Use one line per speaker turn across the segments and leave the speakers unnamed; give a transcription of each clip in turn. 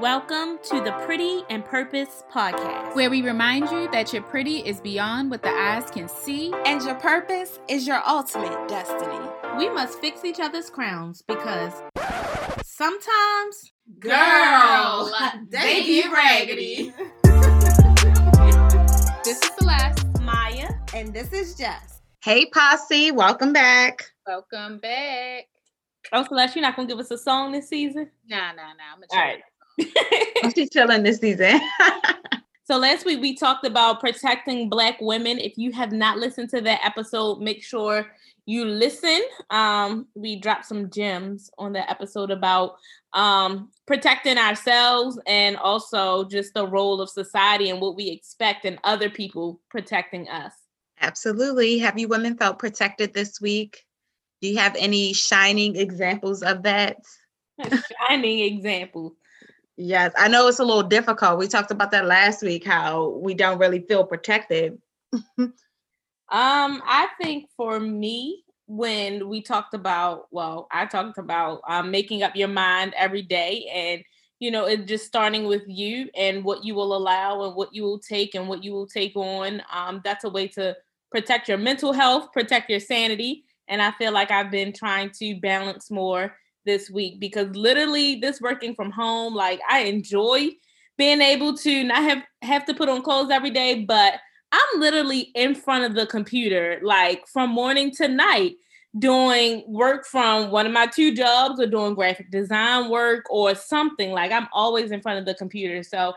Welcome to the Pretty and Purpose podcast,
where we remind you that your pretty is beyond what the eyes can see,
and your purpose is your ultimate destiny.
We must fix each other's crowns because sometimes,
girl, they get raggedy.
this is Celeste,
Maya,
and this is Jess.
Hey, Posse, welcome back.
Welcome back.
Oh, Celeste, you're not gonna give us a song this season?
Nah, nah, nah. I'm gonna
All right.
She's chilling this season.
so last week we talked about protecting Black women. If you have not listened to that episode, make sure you listen. Um, we dropped some gems on that episode about um, protecting ourselves and also just the role of society and what we expect and other people protecting us.
Absolutely. Have you women felt protected this week? Do you have any shining examples of that?
shining examples.
Yes, I know it's a little difficult. We talked about that last week, how we don't really feel protected.
um, I think for me, when we talked about, well, I talked about um, making up your mind every day and you know it's just starting with you and what you will allow and what you will take and what you will take on um, that's a way to protect your mental health protect your sanity and i feel like i've been trying to balance more this week because literally this working from home, like I enjoy being able to not have have to put on clothes every day, but I'm literally in front of the computer like from morning to night doing work from one of my two jobs or doing graphic design work or something like I'm always in front of the computer. So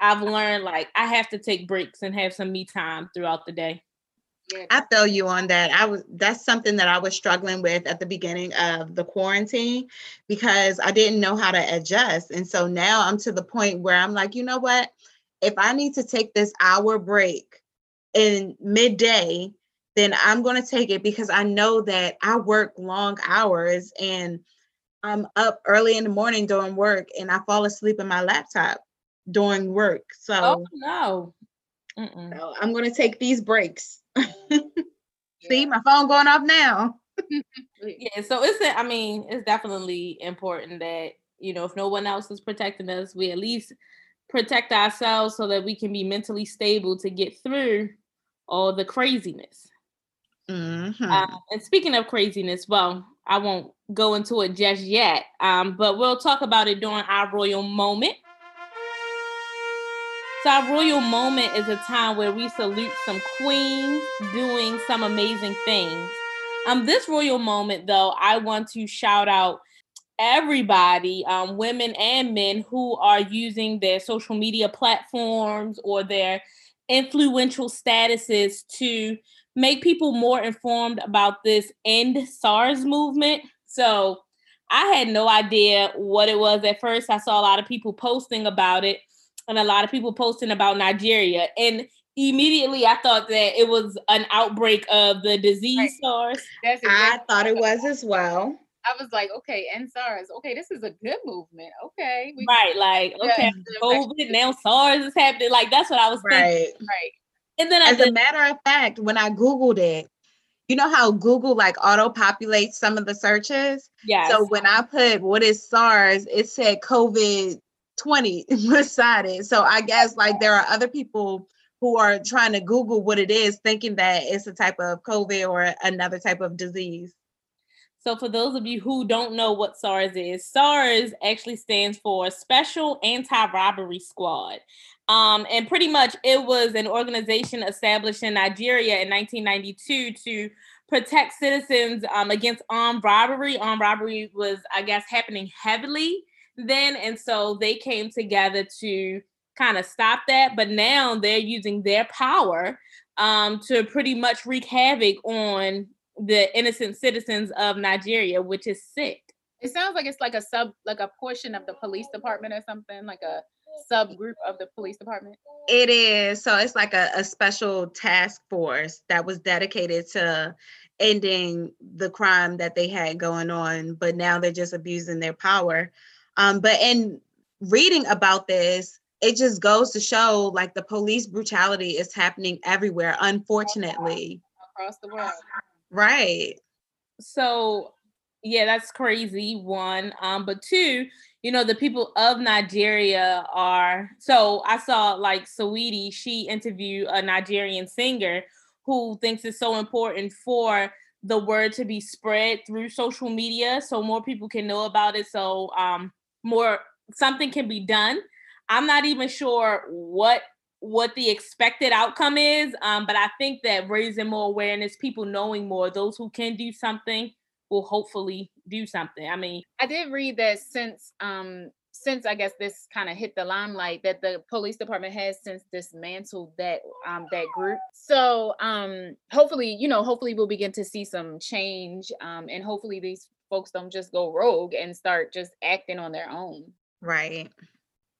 I've learned like I have to take breaks and have some me time throughout the day.
I feel you on that. I was that's something that I was struggling with at the beginning of the quarantine because I didn't know how to adjust. And so now I'm to the point where I'm like, you know what? If I need to take this hour break in midday, then I'm going to take it because I know that I work long hours and I'm up early in the morning doing work and I fall asleep in my laptop doing work. So,
oh, no.
so I'm going to take these breaks. See, my phone going off now.
yeah, so it's I mean, it's definitely important that, you know, if no one else is protecting us, we at least protect ourselves so that we can be mentally stable to get through all the craziness.
Mm-hmm.
Um, and speaking of craziness, well, I won't go into it just yet, um, but we'll talk about it during our royal moment. So our royal moment is a time where we salute some queens doing some amazing things. Um, this royal moment, though, I want to shout out everybody, um, women and men, who are using their social media platforms or their influential statuses to make people more informed about this end SARS movement. So I had no idea what it was at first. I saw a lot of people posting about it and a lot of people posting about Nigeria. And immediately I thought that it was an outbreak of the disease right. SARS.
That's exactly I thought it was as well.
I was like, okay, and SARS. Okay, this is a good movement. Okay.
We right, like, okay, COVID, now SARS is happening. Like, that's what I was
right.
thinking.
Right.
And then
as did- a matter of fact, when I Googled it, you know how Google like auto populates some of the searches?
Yeah.
So when I put what is SARS, it said COVID 20 beside it. So I guess like there are other people who are trying to Google what it is, thinking that it's a type of COVID or another type of disease.
So, for those of you who don't know what SARS is, SARS actually stands for Special Anti Robbery Squad. Um, and pretty much it was an organization established in Nigeria in 1992 to protect citizens um, against armed robbery. Armed robbery was, I guess, happening heavily then. And so they came together to kind of stop that. But now they're using their power um, to pretty much wreak havoc on the innocent citizens of Nigeria, which is sick.
It sounds like it's like a sub, like a portion of the police department or something, like a subgroup of the police department.
It is. So it's like a, a special task force that was dedicated to ending the crime that they had going on, but now they're just abusing their power. Um, but in reading about this, it just goes to show like the police brutality is happening everywhere, unfortunately.
Across the world.
Right.
So yeah, that's crazy. One. Um, but two, you know, the people of Nigeria are so I saw like Saweetie, she interviewed a Nigerian singer who thinks it's so important for the word to be spread through social media so more people can know about it so um more something can be done i'm not even sure what what the expected outcome is um but i think that raising more awareness people knowing more those who can do something will hopefully do something i mean
i did read that since um since I guess this kind of hit the limelight that the police department has since dismantled that um that group. So um hopefully, you know, hopefully we'll begin to see some change um and hopefully these folks don't just go rogue and start just acting on their own.
Right.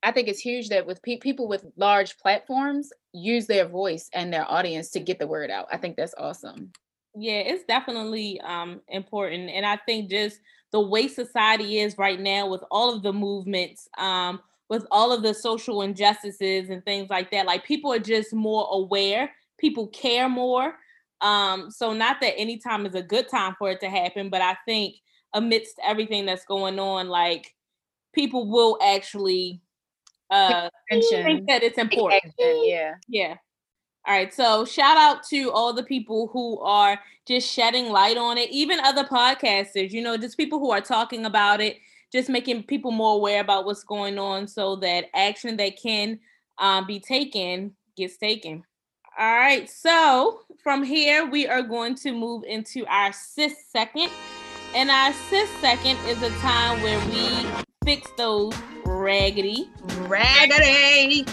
I think it's huge that with pe- people with large platforms use their voice and their audience to get the word out. I think that's awesome.
Yeah, it's definitely um important and I think just the way society is right now with all of the movements um with all of the social injustices and things like that like people are just more aware people care more um so not that any time is a good time for it to happen but i think amidst everything that's going on like people will actually uh think that it's important
yeah
yeah all right. So shout out to all the people who are just shedding light on it, even other podcasters, you know, just people who are talking about it, just making people more aware about what's going on so that action that can um, be taken gets taken. All right. So from here, we are going to move into our sis second. And our sis second is a time where we fix those raggedy,
raggedy,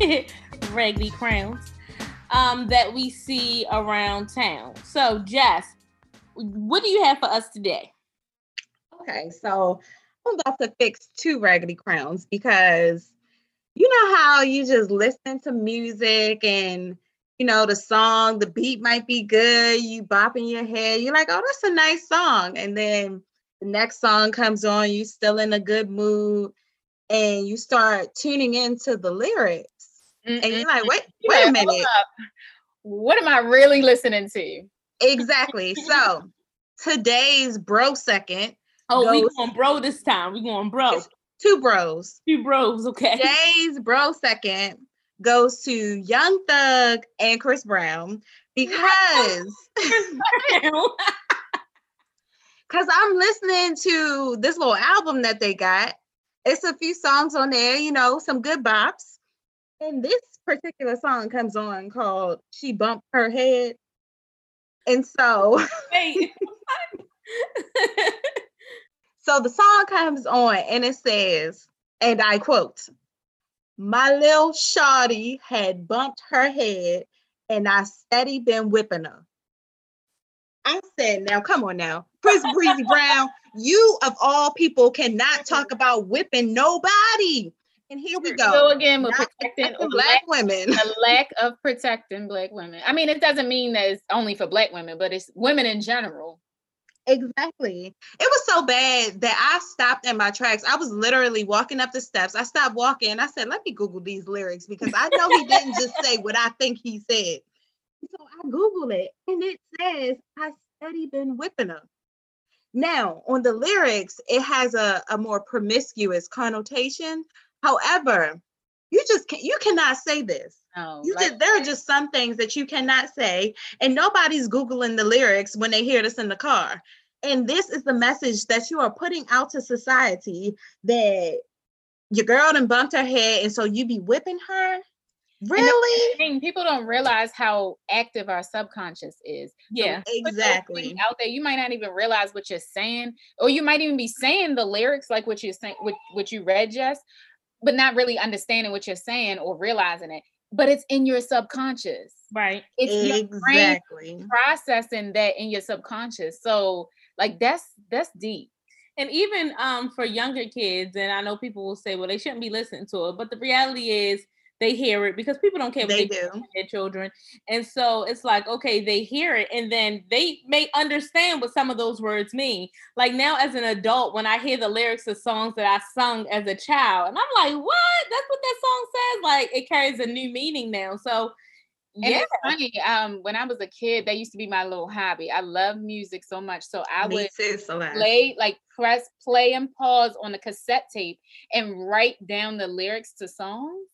raggedy crowns um, that we see around town. So, Jess, what do you have for us today?
Okay, so I'm about to fix two raggedy crowns because you know how you just listen to music and you know the song, the beat might be good, you bopping your head, you're like, oh, that's a nice song, and then the next song comes on, you still in a good mood, and you start tuning into the lyrics Mm-mm. and you're like, wait, wait a minute.
What am I really listening to?
Exactly. so today's bro second.
Oh, goes, we going bro this time. We going bro.
Two bros.
Two bros. Okay.
Today's bro second goes to Young Thug and Chris Brown because because I'm listening to this little album that they got. It's a few songs on there, you know, some good bops. And this particular song comes on called She Bumped Her Head. And so so the song comes on and it says, and I quote, My little shawty had bumped her head and I steady been whipping her. I said, now come on now. Chris Breezy Brown, you of all people cannot talk about whipping nobody. And here we go.
So again, with protecting
black women.
A lack of protecting black women. I mean, it doesn't mean that it's only for black women, but it's women in general.
Exactly. It was so bad that I stopped in my tracks. I was literally walking up the steps. I stopped walking. I said, let me Google these lyrics because I know he didn't just say what I think he said. So I Google it and it says, I steady been whipping them. Now, on the lyrics, it has a, a more promiscuous connotation, However, you just can't, you cannot say this. No, you like, just, there are just some things that you cannot say, and nobody's googling the lyrics when they hear this in the car. And this is the message that you are putting out to society that your girl done bumped her head, and so you be whipping her. Really?
Thing, people don't realize how active our subconscious is.
Yeah,
so exactly. Out there, you might not even realize what you're saying, or you might even be saying the lyrics like what you're saying, what, what you read, just, but not really understanding what you're saying or realizing it. But it's in your subconscious.
Right.
It's exactly processing that in your subconscious. So like that's that's deep.
And even um for younger kids, and I know people will say, well, they shouldn't be listening to it, but the reality is they hear it because people don't care what they, they do their children and so it's like okay they hear it and then they may understand what some of those words mean like now as an adult when i hear the lyrics of songs that i sung as a child and i'm like what that's what that song says like it carries a new meaning now so
And yeah. it's funny. Um, when I was a kid, that used to be my little hobby. I love music so much, so I Me would too, play, like press play and pause on a cassette tape and write down the lyrics to songs,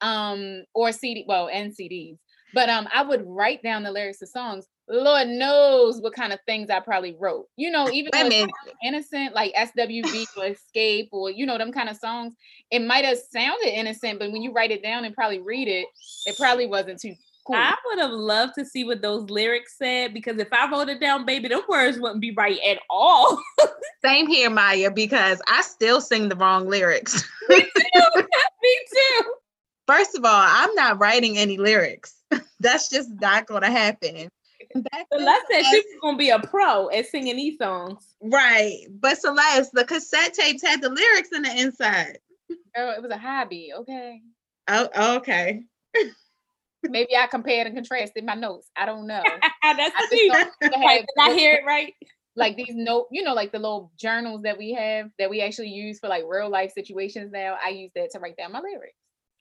um, or CD, well, and CDs. But um, I would write down the lyrics to songs. Lord knows what kind of things I probably wrote. You know, even though it's innocent, like SWV or Xscape or you know them kind of songs, it might have sounded innocent, but when you write it down and probably read it, it probably wasn't too cool.
I would have loved to see what those lyrics said because if I wrote it down, baby, the words wouldn't be right at all.
Same here, Maya, because I still sing the wrong lyrics.
Me too. Me too.
First of all, I'm not writing any lyrics. That's just not going to happen.
Celeste said she's gonna be a pro at singing these songs.
Right. But Celeste, the cassette tapes had the lyrics in the inside.
Oh, it was a hobby. Okay.
Oh, okay.
Maybe I compared and contrasted my notes. I don't know.
That's I cute. Did I hear it right?
Like these note, you know, like the little journals that we have that we actually use for like real life situations now. I use that to write down my lyrics.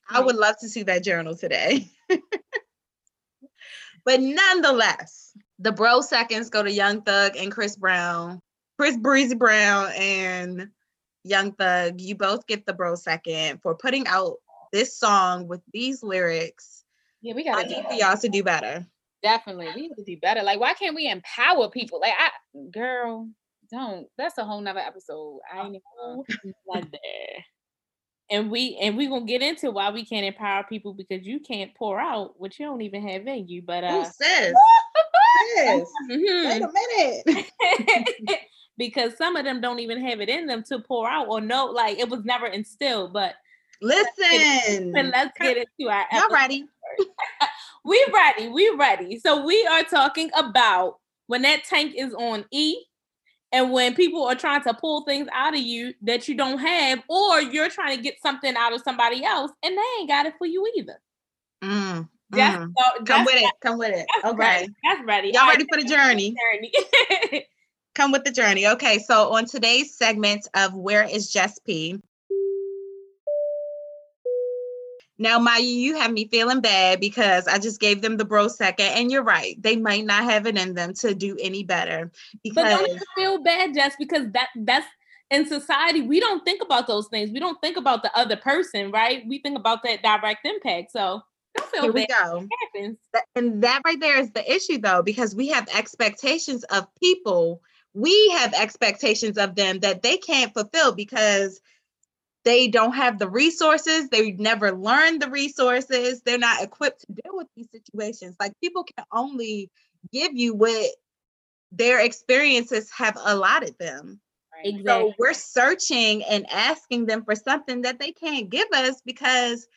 I would love to see that journal today. but nonetheless, the bro seconds go to Young Thug and Chris Brown. Chris Breezy Brown and Young Thug, you both get the bro second for putting out this song with these lyrics.
Yeah, we gotta
need for y'all to do better.
Definitely, we need to do better. Like, why can't we empower people? Like, I, girl, don't. That's a whole nother episode. I ain't even there.
And we and we gonna get into why we can't empower people because you can't pour out what you don't even have in you. But uh,
Who says? says? Mm-hmm. Wait a
minute. because some of them don't even have it in them to pour out or no, like it was never instilled. But
listen,
and let's get into our.
Y'all ready?
we ready. We ready. So we are talking about when that tank is on E and when people are trying to pull things out of you that you don't have, or you're trying to get something out of somebody else and they ain't got it for you either.
Mm, just, mm. So, Come with it. Come with it. Okay.
Ready. That's ready.
Y'all ready for the journey? journey. Come with the journey. Okay. So on today's segment of Where is Jess P? Now, Maya, you have me feeling bad because I just gave them the bro second, and you're right; they might not have it in them to do any better. Because
but don't feel bad, just because that that's in society we don't think about those things. We don't think about the other person, right? We think about that direct impact. So don't feel
Here
bad.
we go. happens. And that right there is the issue, though, because we have expectations of people. We have expectations of them that they can't fulfill because they don't have the resources they never learned the resources they're not equipped to deal with these situations. Like people can only give you what their experiences have allotted them. Exactly. so we're searching and asking them for something that they can't give us because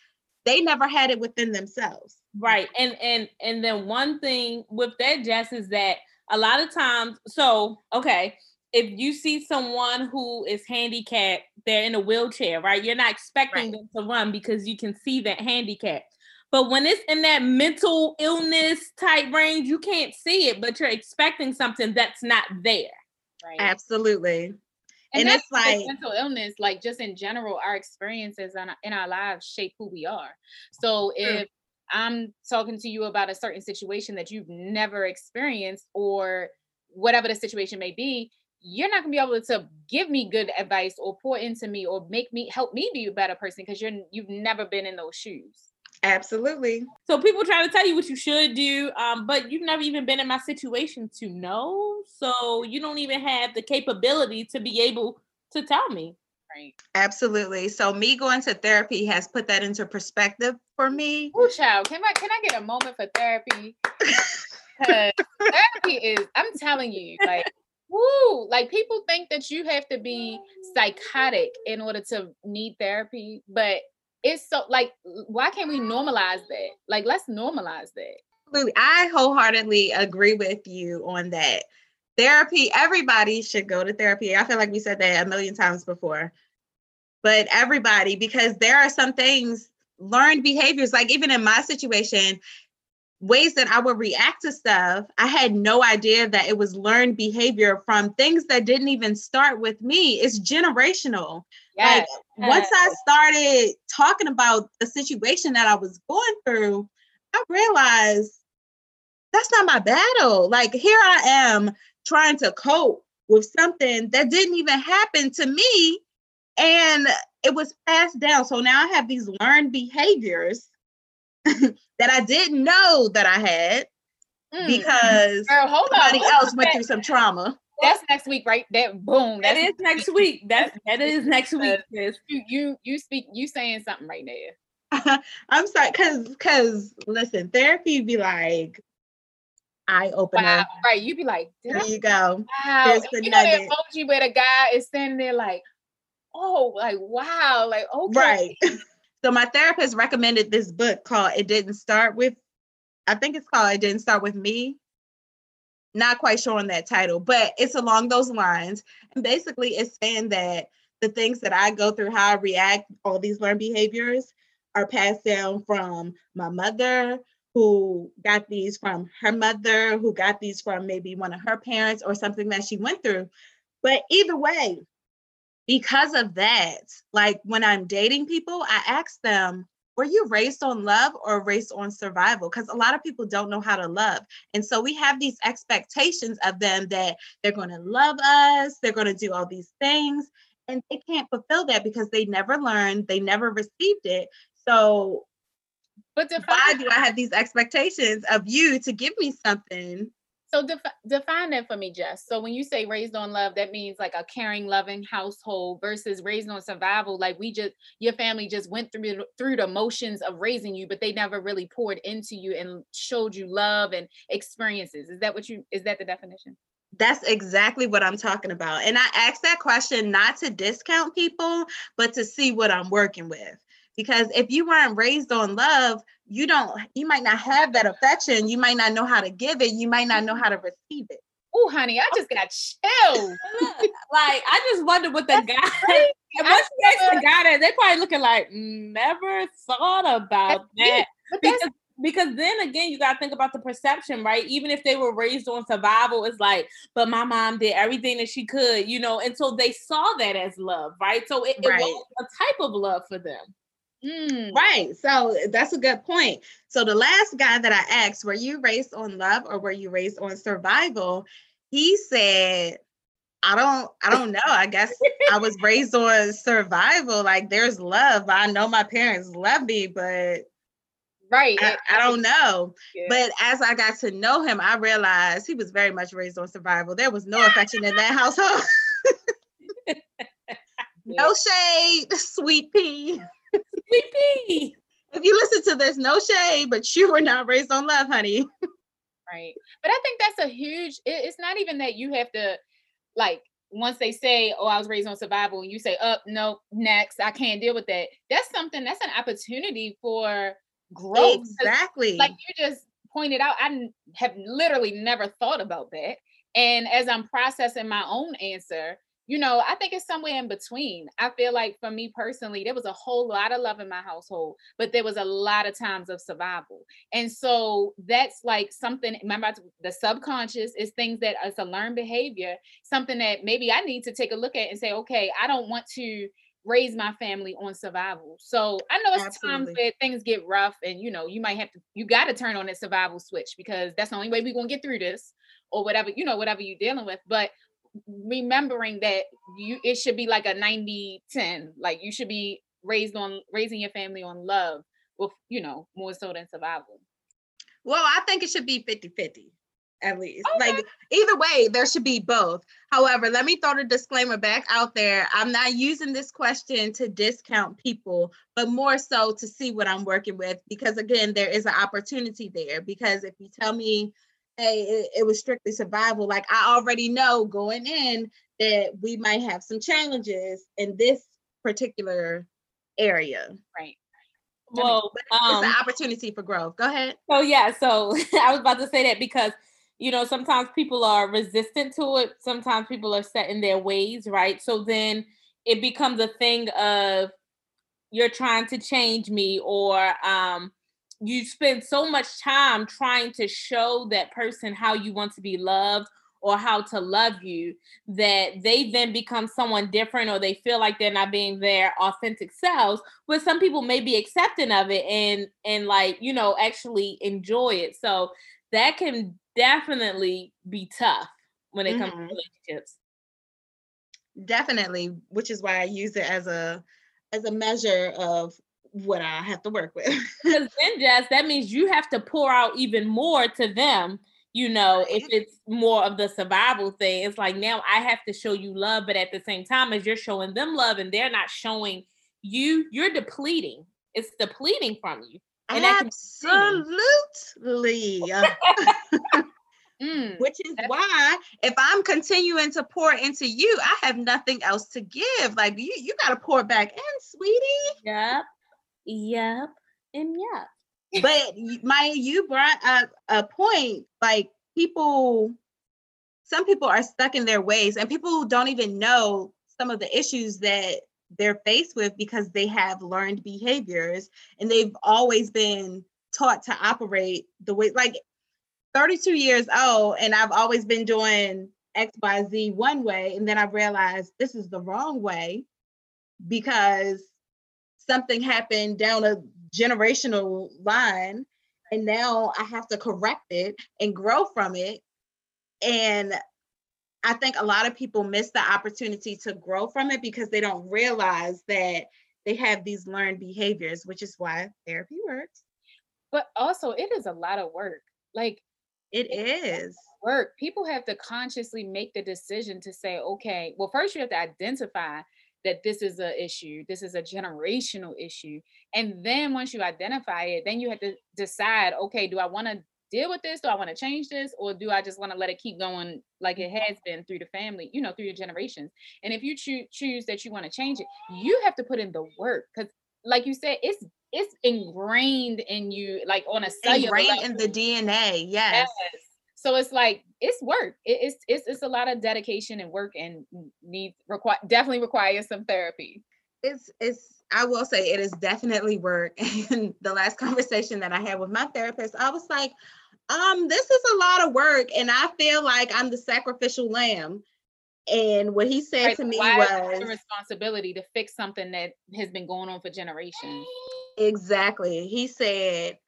they never had it within themselves.
Right and and and then one thing with that jess is that a lot of times so okay if you see someone who is handicapped, they're in a wheelchair, right? You're not expecting right. them to run because you can see that handicap. But when it's in that mental illness type range, you can't see it, but you're expecting something that's not there.
Right. Absolutely.
And, and it's like mental illness, like just in general, our experiences in our, in our lives shape who we are. So if I'm talking to you about a certain situation that you've never experienced or whatever the situation may be, you're not gonna be able to give me good advice or pour into me or make me help me be a better person because you're you've never been in those shoes.
Absolutely.
So people try to tell you what you should do, um, but you've never even been in my situation to know. So you don't even have the capability to be able to tell me.
Right.
Absolutely. So me going to therapy has put that into perspective for me.
Oh, child, can I can I get a moment for therapy? therapy is, I'm telling you, like Woo! Like people think that you have to be psychotic in order to need therapy, but it's so like why can't we normalize that? Like let's normalize that.
Absolutely. I wholeheartedly agree with you on that. Therapy, everybody should go to therapy. I feel like we said that a million times before. But everybody, because there are some things, learned behaviors, like even in my situation, ways that I would react to stuff, I had no idea that it was learned behavior from things that didn't even start with me. It's generational. Yes. Like once I started talking about the situation that I was going through, I realized that's not my battle. Like here I am trying to cope with something that didn't even happen to me and it was passed down. So now I have these learned behaviors that I didn't know that I had mm. because Girl, hold somebody on, else went through some trauma.
That's next week, right? That boom.
That is next week. That that is next week.
You you you speak you saying something right
there. I'm sorry, cause cause listen, therapy be like eye opener. Wow,
right. You be like,
there you go.
Wow. you know that emoji where the guy is standing there like, oh, like wow, like okay.
Right. So my therapist recommended this book called It Didn't Start With, I think it's called It Didn't Start With Me. Not quite sure on that title, but it's along those lines. And basically it's saying that the things that I go through, how I react, all these learned behaviors are passed down from my mother, who got these from her mother, who got these from maybe one of her parents or something that she went through. But either way, because of that, like when I'm dating people, I ask them, were you raised on love or raised on survival? Because a lot of people don't know how to love. And so we have these expectations of them that they're going to love us, they're going to do all these things. And they can't fulfill that because they never learned, they never received it. So but why do I have these expectations of you to give me something?
So defi- define that for me, Jess. So when you say raised on love, that means like a caring, loving household versus raised on survival. Like we just, your family just went through through the motions of raising you, but they never really poured into you and showed you love and experiences. Is that what you? Is that the definition?
That's exactly what I'm talking about. And I asked that question not to discount people, but to see what I'm working with because if you weren't raised on love you don't you might not have that affection you might not know how to give it you might not know how to receive it
Oh, honey, I just got chills.
like, I just wonder what the guy, right. once you ask the guy that, they probably looking like, never thought about that. Because, because then again, you got to think about the perception, right? Even if they were raised on survival, it's like, but my mom did everything that she could, you know, and so they saw that as love, right? So it, right. it was a type of love for them.
Mm. Right. So that's a good point. So the last guy that I asked, were you raised on love or were you raised on survival? He said, I don't I don't know. I guess I was raised on survival. Like there's love. I know my parents love me, but
right.
I, I don't know. Yeah. But as I got to know him, I realized he was very much raised on survival. There was no affection in that household. no shade, sweet pea.
Sleepy.
If you listen to this, no shade, but you were not raised on love, honey.
right. But I think that's a huge, it, it's not even that you have to like once they say, "Oh, I was raised on survival," and you say, "Up, oh, no, next, I can't deal with that." That's something. That's an opportunity for growth.
Exactly.
Like you just pointed out, I have literally never thought about that. And as I'm processing my own answer, you know, I think it's somewhere in between. I feel like for me personally, there was a whole lot of love in my household, but there was a lot of times of survival. And so that's like something, remember, the subconscious is things that it's a learned behavior, something that maybe I need to take a look at and say, okay, I don't want to raise my family on survival. So I know it's Absolutely. times where things get rough and you know, you might have to you got to turn on that survival switch because that's the only way we're going to get through this or whatever, you know, whatever you're dealing with. But remembering that you it should be like a 90 10 like you should be raised on raising your family on love with you know more so than survival.
Well i think it should be 50 50 at least. Okay. like either way there should be both. However let me throw the disclaimer back out there. I'm not using this question to discount people but more so to see what i'm working with because again there is an opportunity there because if you tell me hey, it, it was strictly survival. Like I already know going in that we might have some challenges in this particular area.
Right.
Well,
I mean, um, it's an opportunity for growth. Go ahead.
So yeah, so I was about to say that because you know sometimes people are resistant to it. Sometimes people are set in their ways, right? So then it becomes a thing of you're trying to change me or um you spend so much time trying to show that person how you want to be loved or how to love you that they then become someone different or they feel like they're not being their authentic selves but some people may be accepting of it and and like you know actually enjoy it so that can definitely be tough when it mm-hmm. comes to mm-hmm. relationships
definitely which is why i use it as a as a measure of what i have to work with
because then jess that means you have to pour out even more to them you know, if it's more of the survival thing, it's like now I have to show you love, but at the same time, as you're showing them love and they're not showing you, you're depleting. It's depleting from you.
And Absolutely. mm, Which is why if I'm continuing to pour into you, I have nothing else to give. Like you, you gotta pour back in, sweetie.
Yep. Yep. And yep
but Maya, you brought up a point like people, some people are stuck in their ways, and people don't even know some of the issues that they're faced with because they have learned behaviors and they've always been taught to operate the way like 32 years old and I've always been doing XYZ one way and then I realized this is the wrong way because something happened down a generational line and now I have to correct it and grow from it. And I think a lot of people miss the opportunity to grow from it because they don't realize that they have these learned behaviors, which is why therapy works.
But also, it is a lot of work. Like,
it is
work. People have to consciously make the decision to say, okay, well, first you have to identify that this is a issue this is a generational issue and then once you identify it then you have to decide okay do i want to deal with this? Do i want to change this? Or do i just want to let it keep going like it has been through the family you know through the generations? And if you cho- choose that you want to change it you have to put in the work because like you said it's it's ingrained in you like on a cellular
ingrained in the dna yes. yes
so it's like it's work. It, it's it's it's a lot of dedication and work and needs require definitely requires some therapy.
It's it's i will say it is definitely work. And the last conversation that i had with my therapist i was like um this is a lot of work and i feel like i'm the sacrificial lamb. And what he said right, to me was
the responsibility to fix something that has been going on for generations?
Exactly. He said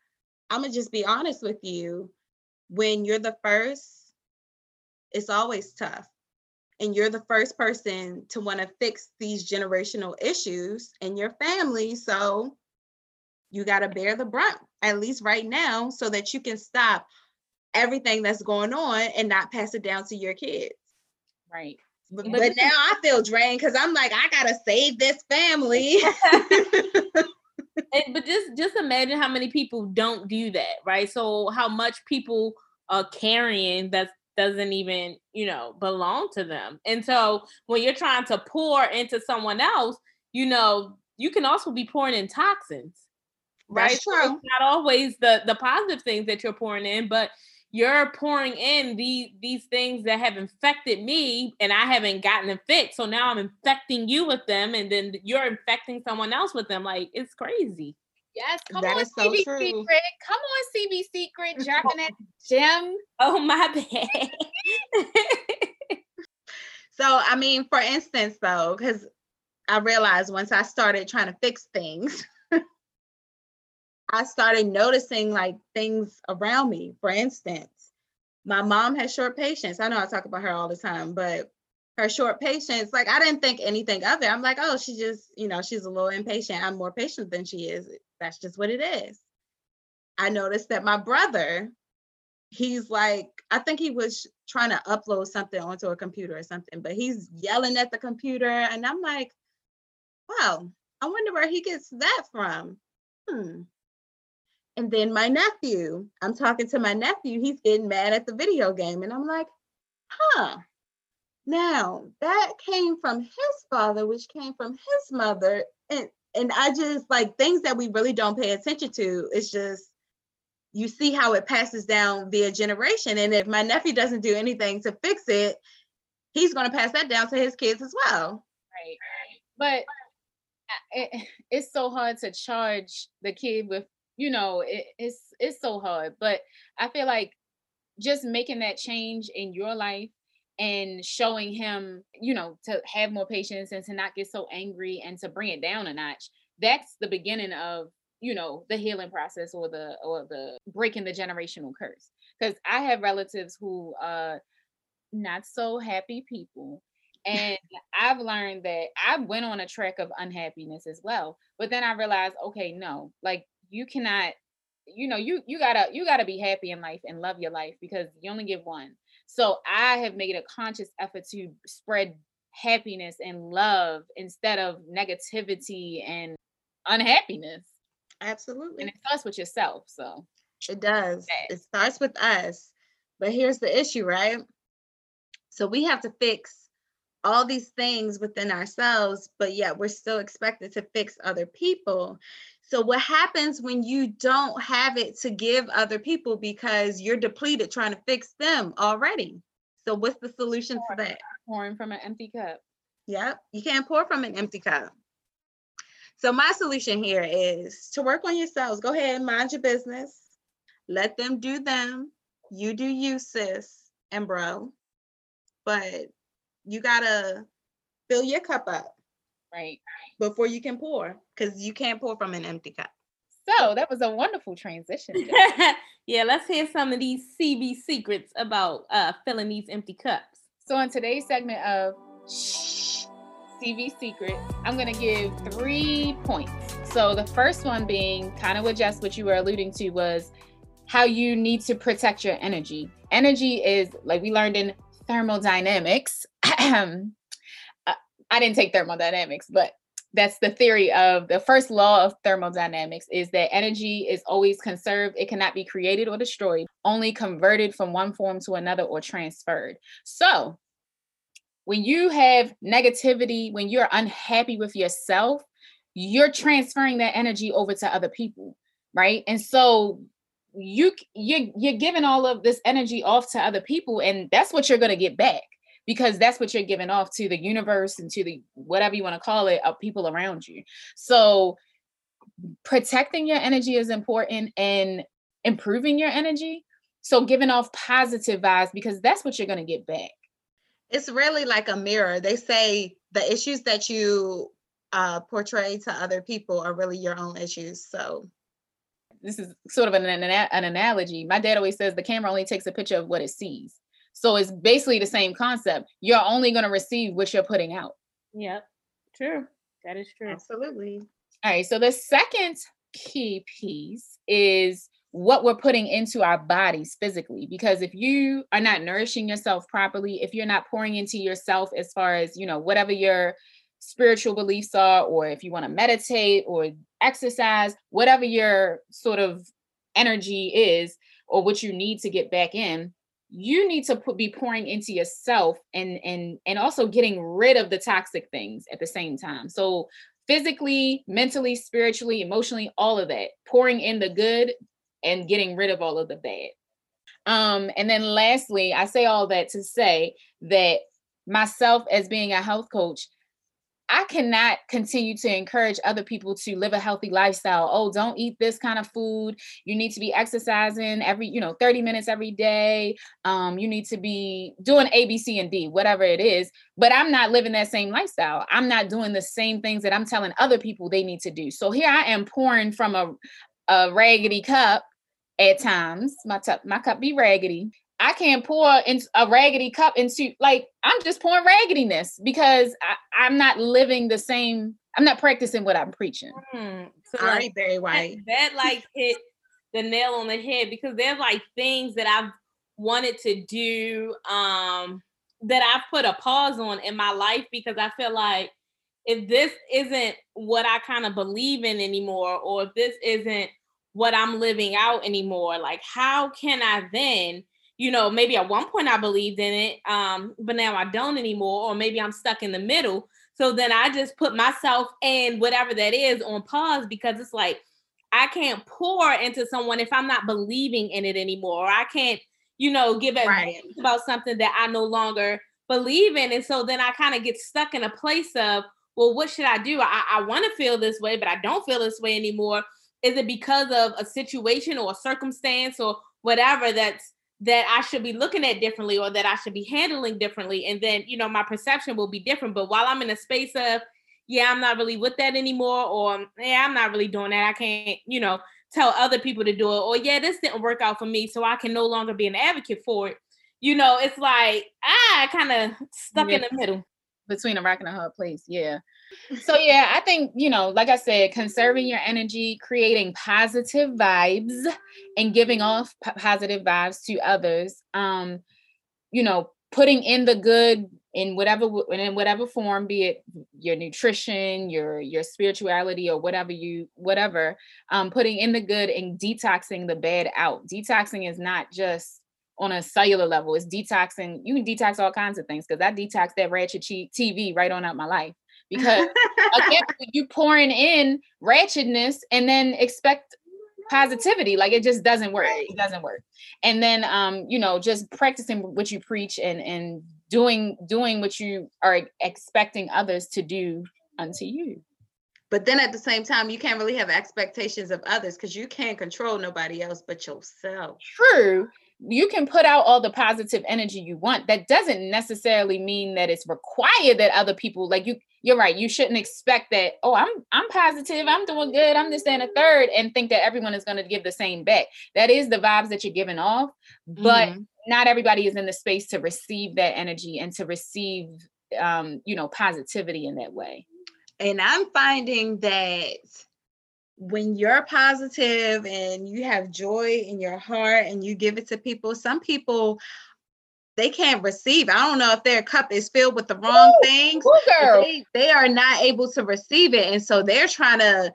i'm gonna just be honest with you when you're the first, it's always tough. And you're the first person to want to fix these generational issues in your family. So you got to bear the brunt, at least right now, so that you can stop everything that's going on and not pass it down to your kids.
Right.
But, but now I feel drained because I'm like, I gotta save this family.
and, but just just imagine how many people don't do that, right? So how much people are carrying that doesn't even you know belong to them. And so when you're trying to pour into someone else, you know you can also be pouring in toxins, right? That's true. So not always the the positive things that you're pouring in, but you're pouring in these these things that have infected me and I haven't gotten them fixed. So now I'm infecting you with them and then you're infecting someone else with them. Like it's crazy.
Yes, come that on, CB so Secret. Come on, CB Secret, dropping that gem.
Oh my bad.
so I mean, for instance, though, because I realized once I started trying to fix things, I started noticing like things around me. For instance, my mom has short patience. I know I talk about her all the time, but her short patience, like I didn't think anything of it. I'm like, oh, she just, you know, she's a little impatient. I'm more patient than she is. That's just what it is. I noticed that my brother, he's like, I think he was trying to upload something onto a computer or something, but he's yelling at the computer. And I'm like, wow, I wonder where he gets that from. Hmm. And then my nephew, I'm talking to my nephew, he's getting mad at the video game. And I'm like, huh. Now that came from his father, which came from his mother. And and I just like things that we really don't pay attention to. It's just you see how it passes down via generation. And if my nephew doesn't do anything to fix it, he's going to pass that down to his kids as well.
Right. But it, it's so hard to charge the kid with you know it, it's it's so hard but i feel like just making that change in your life and showing him, you know, to have more patience and to not get so angry and to bring it down a notch. That's the beginning of, you know, the healing process or the or the breaking the generational curse. Because I have relatives who uh not so happy people. And I've learned that I went on a track of unhappiness as well. But then I realized, okay, no, like you cannot you know you you gotta you gotta be happy in life and love your life because you only get one so i have made a conscious effort to spread happiness and love instead of negativity and unhappiness.
Absolutely.
and it starts with yourself so.
It does. It starts with us. But here's the issue right? So we have to fix all these things within ourselves, but yet we're still expected to fix other people. So, what happens when you don't have it to give other people because you're depleted trying to fix them already? So, what's the solution to that?
Pouring from an empty cup.
Yep, you can't pour from an empty cup. So, my solution here is to work on yourselves. Go ahead and mind your business. Let them do them. You do you, sis and bro. But you gotta fill your cup up
right.
Before you can pour because you can't pour from an empty cup.
So that was a wonderful transition
yeah let's hear some of these cb secrets about uh filling these empty cups.
So in today's segment of CB secret i'm going to give three points. So the first one being kind of what just what you were alluding to was how you need to protect your energy. Energy is like we learned in thermodynamics. I didn't take thermodynamics, but that's the theory of the first law of thermodynamics is that energy is always conserved. It cannot be created or destroyed, only converted from one form to another or transferred. So, when you have negativity, when you're unhappy with yourself, you're transferring that energy over to other people, right? And so you you you're giving all of this energy off to other people and that's what you're going to get back because that's what you're giving off to the universe and to the whatever you want to call it of people around you. So protecting your energy is important and improving your energy. So giving off positive vibes because that's what you're going to get back.
It's really like a mirror. They say the issues that you uh, portray to other people are really your own issues so.
This is sort of an, an, an analogy. My dad always says the camera only takes a picture of what it sees. So it's basically the same concept. You're only going to receive what you're putting out.
Yep. True. That is true.
Absolutely.
All right. So the second key piece is what we're putting into our bodies physically because if you are not nourishing yourself properly if you're not pouring into yourself as far as you know whatever your spiritual beliefs are, or if you want to meditate or exercise, whatever your sort of energy is, or what you need to get back in, you need to put, be pouring into yourself and and and also getting rid of the toxic things at the same time. So physically, mentally, spiritually, emotionally, all of that, pouring in the good and getting rid of all of the bad. Um, and then lastly, I say all that to say that myself as being a health coach, I cannot continue to encourage other people to live a healthy lifestyle. Oh, don't eat this kind of food. You need to be exercising every, you know, 30 minutes every day. Um, you need to be doing A, B, C, and D, whatever it is. But I'm not living that same lifestyle. I'm not doing the same things that I'm telling other people they need to do. So here I am pouring from a, a raggedy cup at times. My, t- my cup be raggedy I can't pour in a raggedy cup into like I'm just pouring raggediness because I, am not living the same. I'm not practicing what I'm preaching.
Mm, so All like, right, very white.
That, that like hit the nail on the head because there's like things that I've wanted to do um that I've put a pause on in my life because I feel like if this isn't what I kind of believe in anymore, or if this isn't what I'm living out anymore, like how can I then? You know, maybe at one point I believed in it, um, but now I don't anymore, or maybe I'm stuck in the middle. So then I just put myself and whatever that is on pause because it's like I can't pour into someone if I'm not believing in it anymore. Or I can't, you know, give advice right. about something that I no longer believe in. And so then I kind of get stuck in a place of, well, what should I do? I, I want to feel this way, but I don't feel this way anymore. Is it because of a situation or a circumstance or whatever that's that I should be looking at differently or that I should be handling differently. And then, you know, my perception will be different. But while I'm in a space of, yeah, I'm not really with that anymore, or yeah, I'm not really doing that. I can't, you know, tell other people to do it, or yeah, this didn't work out for me, so I can no longer be an advocate for it. You know, it's like ah, kind of stuck yeah. in the middle
between a rock and a hard place. Yeah. So yeah, I think, you know, like I said, conserving your energy, creating positive vibes and giving off p- positive vibes to others. Um, you know, putting in the good in whatever in whatever form be it your nutrition your your spirituality or whatever you whatever um putting in the good and detoxing the bad out detoxing is not just on a cellular level. It's detoxing. You can detox all kinds of things because I detox that ratchet TV right on out my life. Because again, you pouring in ratchetness and then expect positivity like it just doesn't work it doesn't work and then um you know just practicing what you preach and and doing doing what you are expecting others to do unto you
but then at the same time you can't really have expectations of others because you can't control nobody else but yourself
true you can put out all the positive energy you want. That doesn't necessarily mean that it's required that other people like you you're right you shouldn't expect that oh i'm i'm positive i'm doing good i'm just and a third and think that everyone is going to give the same back that is the vibes that you're giving off but mm-hmm. not everybody is in the space to receive that energy and to receive um you know positivity in that way.
And i'm finding that when you're positive and you have joy in your heart and you give it to people, some people they can't receive. I don't know if their cup is filled with the wrong ooh, things. They, they, are not able to receive it. And so they're trying to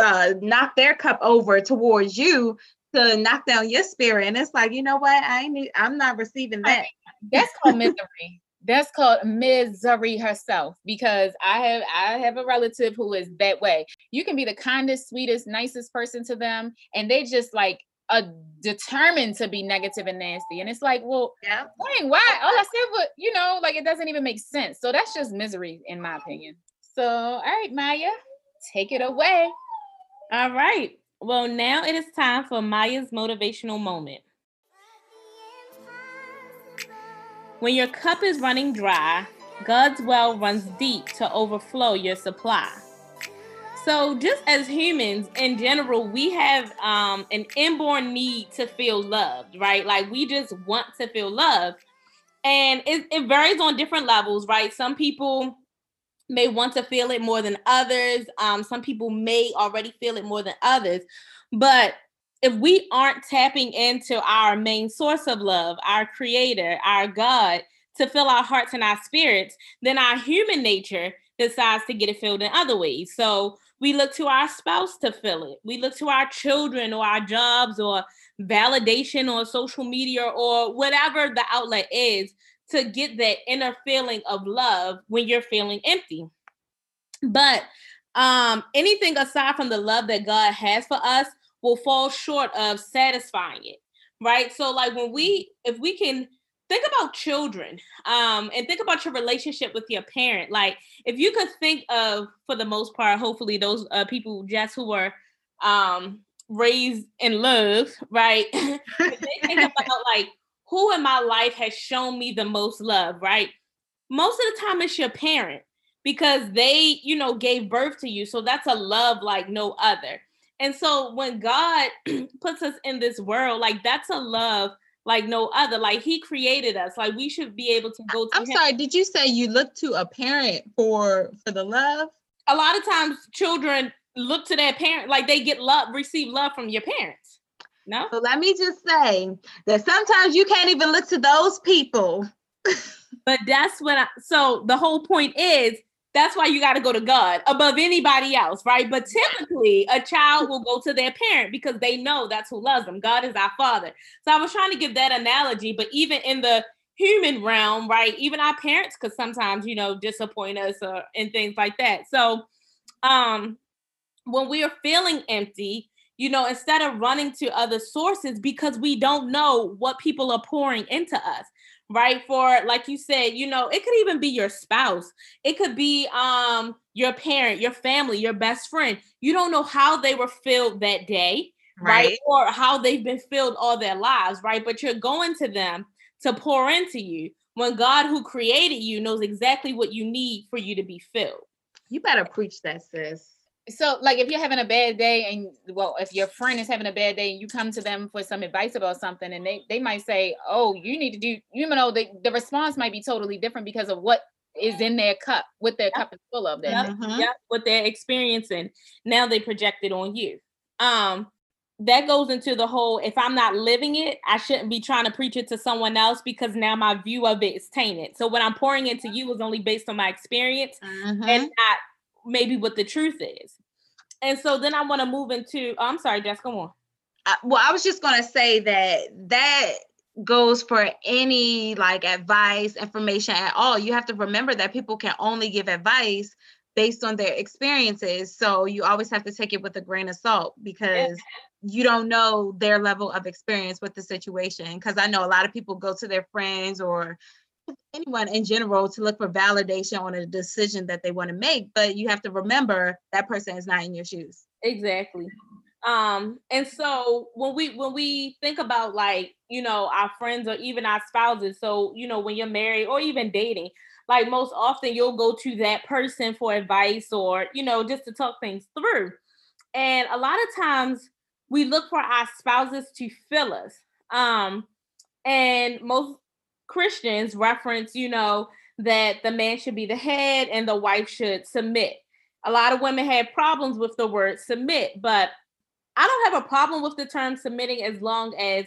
uh, knock their cup over towards you to knock down your spirit. And it's like, you know what? I ain't, I'm not receiving that.
That's called misery that's called misery herself because i have i have a relative who is that way. You can be the kindest sweetest nicest person to them and they just like a determined to be negative and nasty and it's like well yeah. dang, why? All i said but you know like it doesn't even make sense. So that's just misery in my opinion. So all right maya take it away.
All right. Well now it is time for maya's motivational moment When your cup is running dry, God's well runs deep to overflow your supply. So, just as humans in general, we have um, an inborn need to feel loved, right? Like we just want to feel loved. And it, it varies on different levels, right? Some people may want to feel it more than others. Um, some people may already feel it more than others. But if we aren't tapping into our main source of love, our creator, our God, to fill our hearts and our spirits, then our human nature decides to get it filled in other ways. So we look to our spouse to fill it. We look to our children or our jobs or validation or social media or whatever the outlet is to get that inner feeling of love when you're feeling empty. But um anything aside from the love that God has for us will fall short of satisfying it right? So like when we if we can think about children um and think about your relationship with your parent like if you could think of for the most part hopefully those uh, people just who were um raised in love right? They think about like who in my life has shown me the most love right? Most of the time it's your parent because they you know gave birth to you so that's a love like no other and so when God puts us in this world, like that's a love like no other. Like he created us. Like we should be able to go to
I'm him. sorry, did you say you look to a parent for for the love?
A lot of times children look to their parent like they get love, receive love from your parents. No.
So let me just say that sometimes you can't even look to those people.
but that's what I so the whole point is that's why you got to go to God above anybody else, right? But typically, a child will go to their parent because they know that's who loves them. God is our father. So I was trying to give that analogy, but even in the human realm, right? Even our parents could sometimes, you know, disappoint us or and things like that. So um when we are feeling empty, you know, instead of running to other sources because we don't know what people are pouring into us right for like you said you know it could even be your spouse it could be um your parent your family your best friend you don't know how they were filled that day right. right? Or how they've been filled all their lives, right? But you're going to them to pour into you when God, who created you, knows exactly what you need for you to be filled.
You better preach that, sis.
So, like, if you're having a bad day, and well, if your friend is having a bad day, and you come to them for some advice about something, and they they might say, "Oh, you need to do," you know, the the response might be totally different because of what is in their cup, what their cup is full of. That
yep. Mm-hmm. yep, what they're experiencing. Now they project it on you. Um, that goes into the whole if I'm not living it, I shouldn't be trying to preach it to someone else because now my view of it is tainted. So what I'm pouring into you is only based on my experience mm-hmm. and not maybe what the truth is. And so then I want to move into oh, I'm sorry, Jess, come on.
Uh, well, I was just gonna say that that goes for any like advice, information at all. You have to remember that people can only give advice based on their experiences. So you always have to take it with a grain of salt because you don't know their level of experience with the situation. Because I know a lot of people go to their friends or anyone in general to look for validation on a decision that they want to make, but you have to remember that person is not in your shoes.
Exactly. Um, and so when we when we think about like, you know, our friends or even our spouses, so you know, when you're married or even dating, like most often you'll go to that person for advice or you know just to talk things through and a lot of times we look for our spouses to fill us um and most christians reference you know that the man should be the head and the wife should submit a lot of women have problems with the word submit but i don't have a problem with the term submitting as long as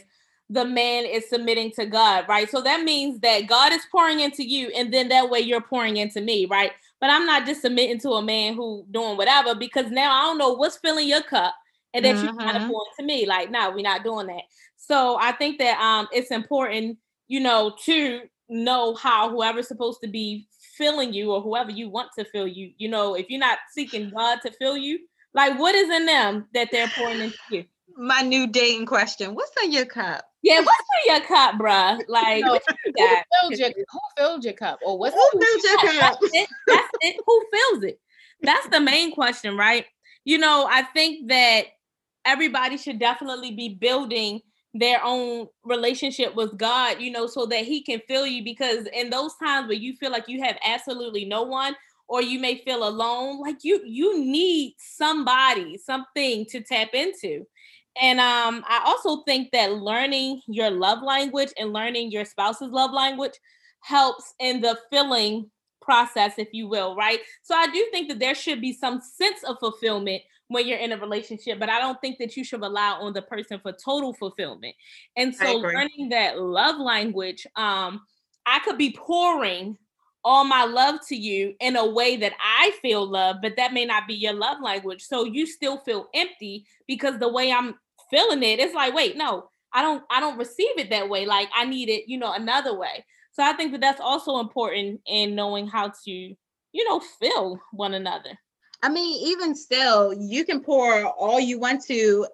the man is submitting to God, right? So that means that God is pouring into you, and then that way you're pouring into me, right? But I'm not just submitting to a man who doing whatever because now I don't know what's filling your cup and that mm-hmm. you're trying to pour into me. Like, no, we're not doing that. So I think that um it's important, you know, to know how whoever's supposed to be filling you or whoever you want to fill you, you know, if you're not seeking God to fill you, like what is in them that they're pouring into you?
My new dating question. What's in your cup?
Yeah, what's in your cup, bruh? Like, no,
who, filled your, who filled your cup? Or what's
who filled your cup?
That's it. That's it. Who fills it? That's the main question, right? You know, I think that everybody should definitely be building their own relationship with God, you know, so that He can fill you. Because in those times where you feel like you have absolutely no one, or you may feel alone, like you you need somebody, something to tap into. And um, I also think that learning your love language and learning your spouse's love language helps in the filling process, if you will, right? So I do think that there should be some sense of fulfillment when you're in a relationship, but I don't think that you should rely on the person for total fulfillment. And so learning that love language, um, I could be pouring all my love to you in a way that I feel love, but that may not be your love language. So you still feel empty because the way I'm feeling it, it's like, wait, no, I don't, I don't receive it that way. Like I need it, you know, another way. So I think that that's also important in knowing how to, you know, feel one another.
I mean, even still, you can pour all you want to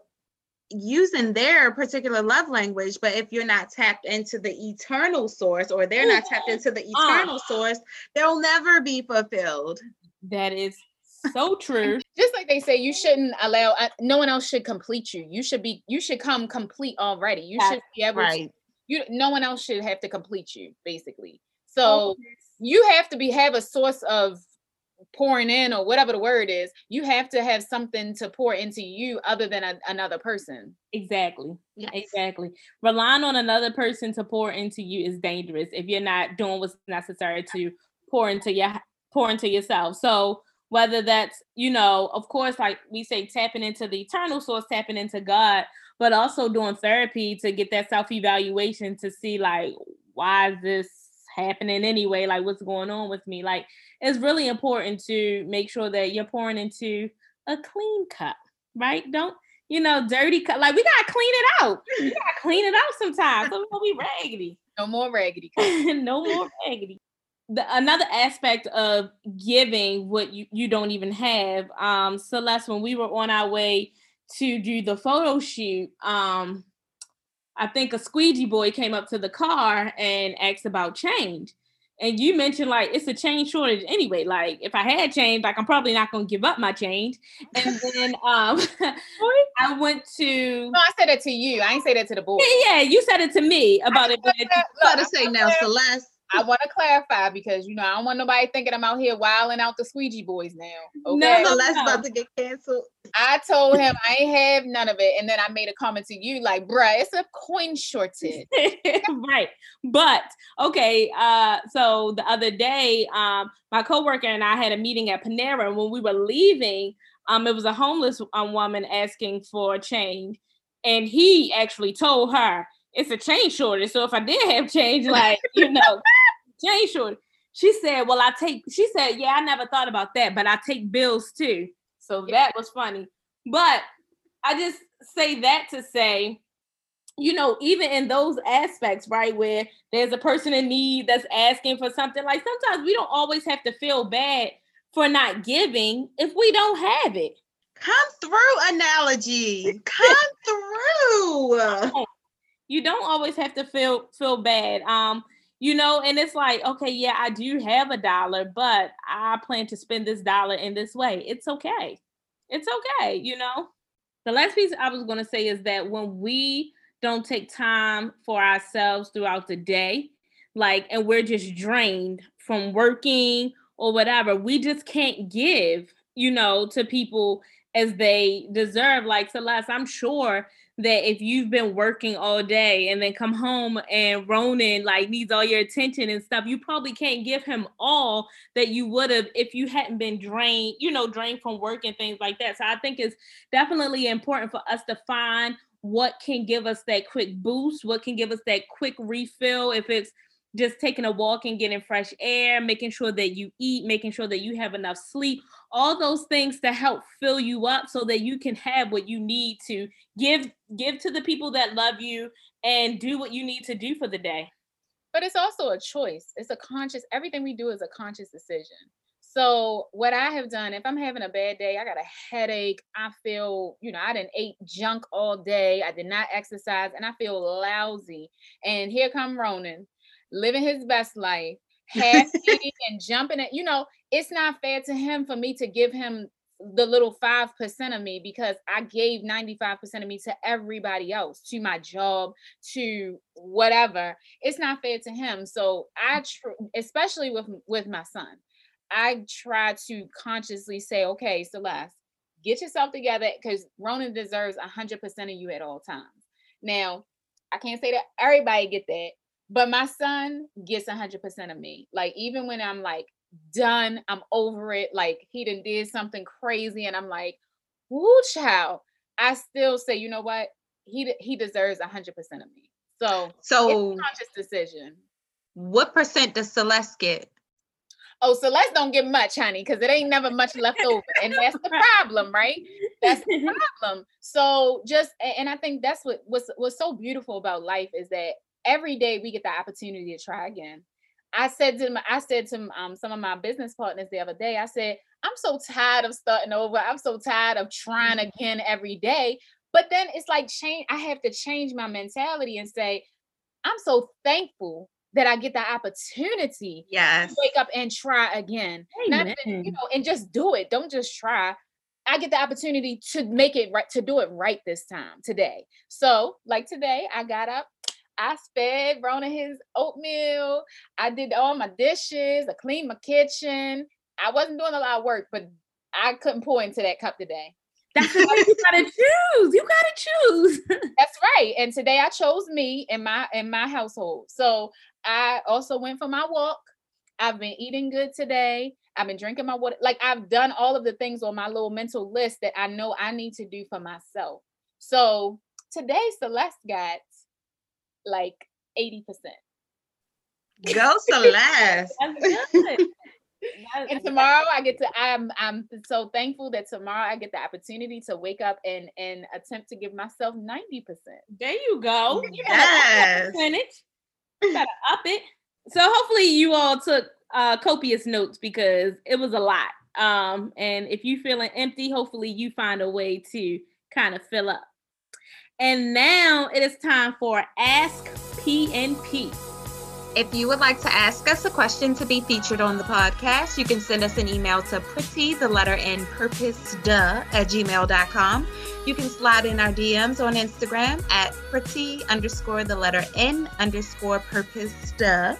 using their particular love language but if you're not tapped into the eternal source or they're not tapped into the uh. eternal source they'll never be fulfilled.
That is so true.
Just like they say you shouldn't allow uh, no one else should complete you. You should be you should come complete already. You That's should be able right. to you no one else should have to complete you basically. So oh, you have to be have a source of pouring in or whatever the word is you have to have something to pour into you other than a, another person.
Exactly. Yes. exactly. Relying on another person to pour into you is dangerous if you're not doing what's necessary to pour into your pour into yourself. So whether that's you know of course like we say tapping into the eternal source tapping into god but also doing therapy to get that self evaluation to see like why is this happening anyway like what's going on with me? Like it's really important to make sure that you're pouring into a clean cup right? Don't you know dirty cup like we gotta clean it out. We gotta clean it out sometimes. So we be raggedy.
No more raggedy
no more raggedy. The, another aspect of giving what you, you don't even have um celeste when we were on our way to do the photo shoot um I think a squeegee boy came up to the car and asked about change. and you mentioned like it's a change shortage anyway. Like if I had change, like I'm probably not gonna give up my change. And then um I went to
No, I said it to you. I ain't say that to the boy.
Yeah, yeah, you said it to me about it.
Look, to say now, Celeste.
I want to clarify because you know I don't want nobody thinking I'm out here wilding out the squeegee boys now. Okay?
No, Celeste no. about to get canceled.
I told him I ain't have none of it, and then I made a comment to you like, "Bruh, it's a coin shortage."
right, but okay. Uh, so the other day, um, my coworker and I had a meeting at Panera, and when we were leaving, um, it was a homeless um, woman asking for change, and he actually told her it's a change shortage. So if I did have change, like you know, change shortage. She said, "Well, I take." She said, "Yeah, I never thought about that, but I take bills too." So that was funny. But I just say that to say, you know, even in those aspects, right, where there's a person in need that's asking for something, like sometimes we don't always have to feel bad for not giving if we don't have it.
Come through, analogy. Come through.
You don't always have to feel feel bad. Um, you know, and it's like, okay, yeah, I do have a dollar, but I plan to spend this dollar in this way. It's okay. It's okay, you know. The last piece I was going to say is that when we don't take time for ourselves throughout the day, like, and we're just drained from working or whatever, we just can't give, you know, to people as they deserve. Like Celeste, I'm sure that if you've been working all day and then come home and Ronan like needs all your attention and stuff, you probably can't give him all that you would have if you hadn't been drained, you know, drained from work and things like that. So I think it's definitely important for us to find what can give us that quick boost, what can give us that quick refill if it's just taking a walk and getting fresh air, making sure that you eat, making sure that you have enough sleep, all those things to help fill you up so that you can have what you need to give give to the people that love you and do what you need to do for the day.
But it's also a choice. It's a conscious everything we do is a conscious decision. So what I have done, if I'm having a bad day, I got a headache, I feel, you know, I didn't eat junk all day, I did not exercise, and I feel lousy. And here come Ronan living his best life, half eating and jumping at, you know, it's not fair to him for me to give him the little 5% of me because I gave 95% of me to everybody else, to my job, to whatever. It's not fair to him. So I mm. tr- especially with with my son, I try to consciously say, okay, Celeste, get yourself together because Ronan deserves 100% of you at all times. Now, I can't say that everybody get that, but my son gets 100% of me. Like, even when I'm like done, I'm over it. Like, he done did something crazy, and I'm like, woo, child. I still say, you know what? He he deserves 100% of me. So,
so
conscious decision.
What percent does Celeste get?
Oh, Celeste don't get much, honey, because it ain't never much left over. And that's the problem, right? That's the problem. So just and I think that's what what's what's so beautiful about life is that every day we get the opportunity to try again. I said to them, I said to um, some of my business partners the other day, I said, I'm so tired of starting over. I'm so tired of trying mm-hmm. again every day. But then it's like change. I have to change my mentality and say, I'm so thankful that I get the opportunity
yes.
to wake up and try again. Not you know, and just do it. Don't just try. I get the opportunity to make it right, to do it right this time today. So, like today, I got up, I sped Ronan his oatmeal. I did all my dishes. I cleaned my kitchen. I wasn't doing a lot of work, but I couldn't pour into that cup today.
That's what you gotta choose. You gotta choose.
That's right. And today I chose me and my and my household. So I also went for my walk. I've been eating good today. I've been drinking my water. Like I've done all of the things on my little mental list that I know I need to do for myself. So today Celeste got like 80%.
Go Celeste.
That's good. and tomorrow I get to I'm I'm so thankful that tomorrow I get the opportunity to wake up and and attempt to give myself 90%.
There you go. You yes. percentage. You gotta up it. So hopefully you all took uh copious notes because it was a lot. Um and if you're feeling empty, hopefully you find a way to kind of fill up. And now it is time for Ask PNP.
If you would like to ask us a question to be featured on the podcast, you can send us an email to pretty, the letter N, purpose, duh, at gmail.com. You can slide in our DMs on Instagram at pretty underscore the letter N underscore purpose, duh.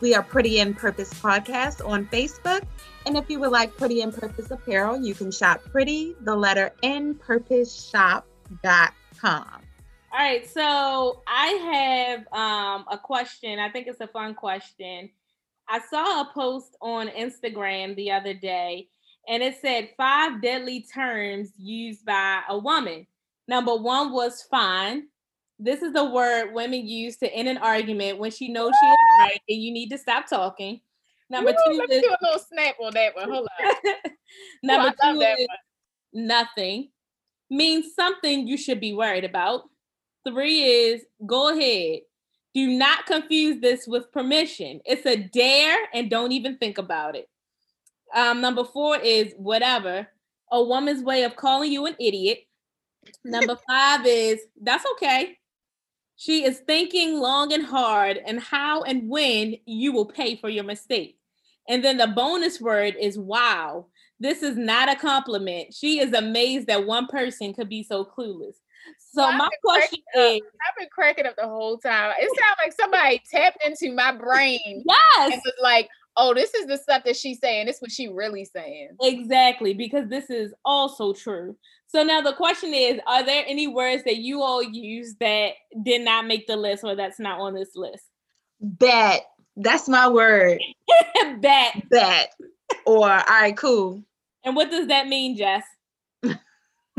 We are Pretty in Purpose Podcast on Facebook. And if you would like Pretty in Purpose apparel, you can shop pretty, the letter N purpose shop.com.
All right, so I have um, a question. I think it's a fun question. I saw a post on Instagram the other day, and it said five deadly terms used by a woman. Number one was fine. This is the word women use to end an argument when she knows she is right and you need to stop talking. Number
Ooh,
two
let
is
do a little snap on that one. Hold on.
number
love
two is
one.
nothing. Means something you should be worried about. Three is go ahead. Do not confuse this with permission. It's a dare and don't even think about it. Um, number four is whatever. A woman's way of calling you an idiot. Number five is that's okay. She is thinking long and hard and how and when you will pay for your mistake. And then the bonus word is wow. This is not a compliment. She is amazed that one person could be so clueless. So
Well,
my question
cracking
is
I've been cracking up the whole time. It sounds like somebody tapped into my brain
yes,
and was like, "Oh, this is the stuff that she's saying. This is what she really saying."
exactly, because this is also true. So now the question is, are there any words that you all use that did not make the list or that's not on this list?
Bet. That's my word.
Bet.
Bet. Or, all right, cool.
And what does that mean, Jess?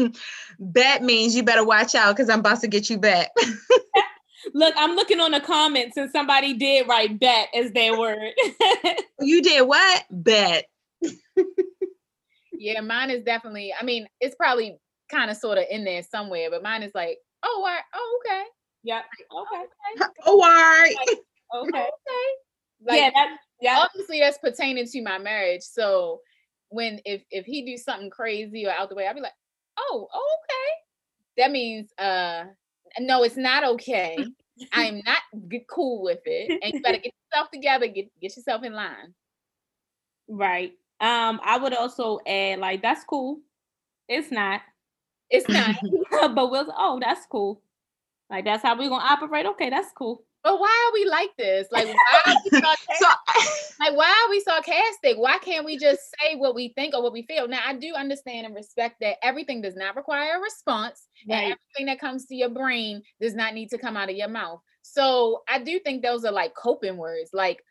Bet means you better watch out because I'm about to get you back.
Look, I'm looking on the comments and somebody did write bet as their word.
you did what? Bet.
Yeah, mine is definitely. I mean, it's probably kind of sort of in there somewhere, but mine is like, "Oh, I, oh, okay,
yep. Oh, okay.
okay,
Oh, all right.
Okay.
okay." Like,
yeah, that yeah.
obviously that's pertaining to my marriage. So when if if he do something crazy or out the way, I'll be like, oh, oh, okay. That means uh no, it's not okay. I'm not g- cool with it. And you better get yourself together, get get yourself in line.
Right. Um, I would also add like that's cool. It's not.
It's not.
but we'll oh, that's cool. Like that's how we're gonna operate. Okay, that's cool.
But why are we like this? Like why are we sarcastic?
So,
like why are we sarcastic? Why can't we just say what we think or what we feel? Now I do understand and respect that everything does not require a response. and everything that comes to your brain does not need to come out of your mouth. So I do think those are like coping words. Like,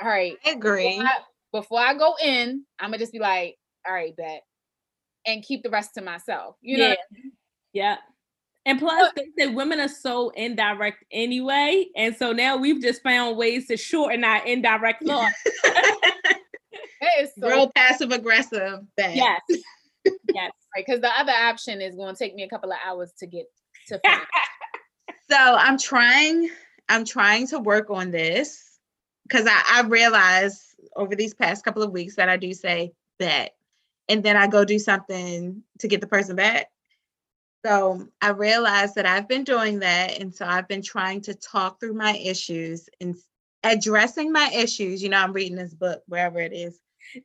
all right,
I agree.
before I, before I go in, I'm gonna just be like, all right, bet, and keep the rest to myself. You know,
yeah. Yeah. And plus, they say women are so indirect anyway. And so now we've just found ways to shorten our indirect thought.
that is so
Real passive aggressive. Bet.
yes. Yes.
because the other option is going to take me a couple of hours to get to.
So I'm trying, I'm trying to work on this because I, I realized over these past couple of weeks that I do say that. And then I go do something to get the person back. So I realized that I've been doing that. And so I've been trying to talk through my issues and addressing my issues. You know, I'm reading this book, wherever it is.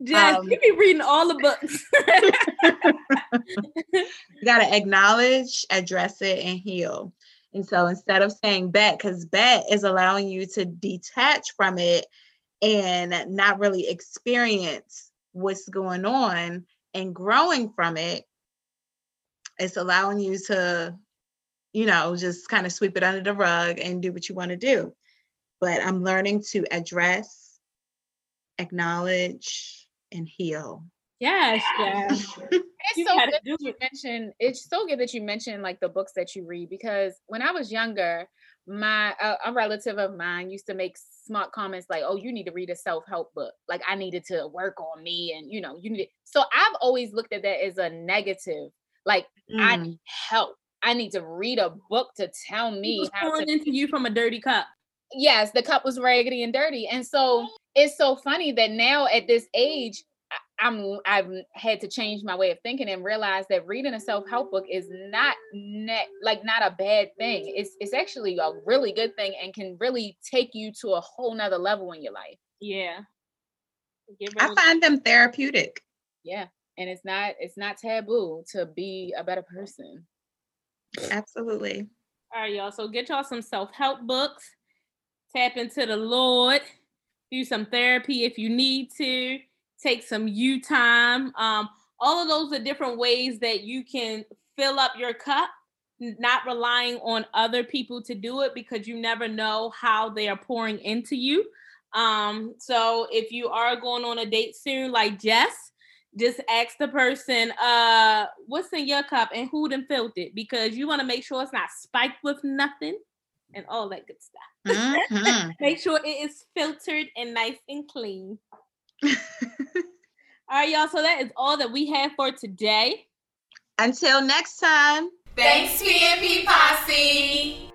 Jess,
Um,
you be reading all the books.
you got to acknowledge, address it, and heal. And so instead of saying bet, because bet is allowing you to detach from it and not really experience what's going on and growing from it, it's allowing you to, you know, just kind of sweep it under the rug and do what you want to do. But I'm learning to address, acknowledge, and heal.
yes, Jess.
It's
You
so good
do
that you mentioned. It's so good that you mentioned like the books that you read because when I was younger, my a, a relative of mine used to make smart comments like, "Oh, you need to read a self help book." Like I needed to work on me, and you know, you need. So I've always looked at that as a negative. Like I
Mm.
need help. I need to read a book to tell me
was
how to
pouring into you from a dirty cup.
yes, the cup was raggedy and dirty. And so it's so funny that now at this age, I- I'm I've had to change my way of thinking and realize that reading a self-help book is not net like not a bad thing. It's it's actually a really good thing and can really take you to a whole nother level in your life.
Yeah.
I find them therapeutic.
Yeah. And it's not it's not taboo to be a better person.
Absolutely.
All right, y'all. So get y'all some self-help books. Tap into the Lord. Do some therapy if you need to take some you time. Um, all of those are different ways that you can fill up your cup, not relying on other people to do it because you never know how they are pouring into you. Um, so if you are going on a date soon, like Jess, just ask the person, uh, what's in your cup and who done filled it because you want to make sure it's not spiked with nothing and all that good stuff. Mm-hmm. make sure it is filtered and nice and clean. all right, y'all. So that is all that we have for today.
Until next time.
Thanks, PNP Posse.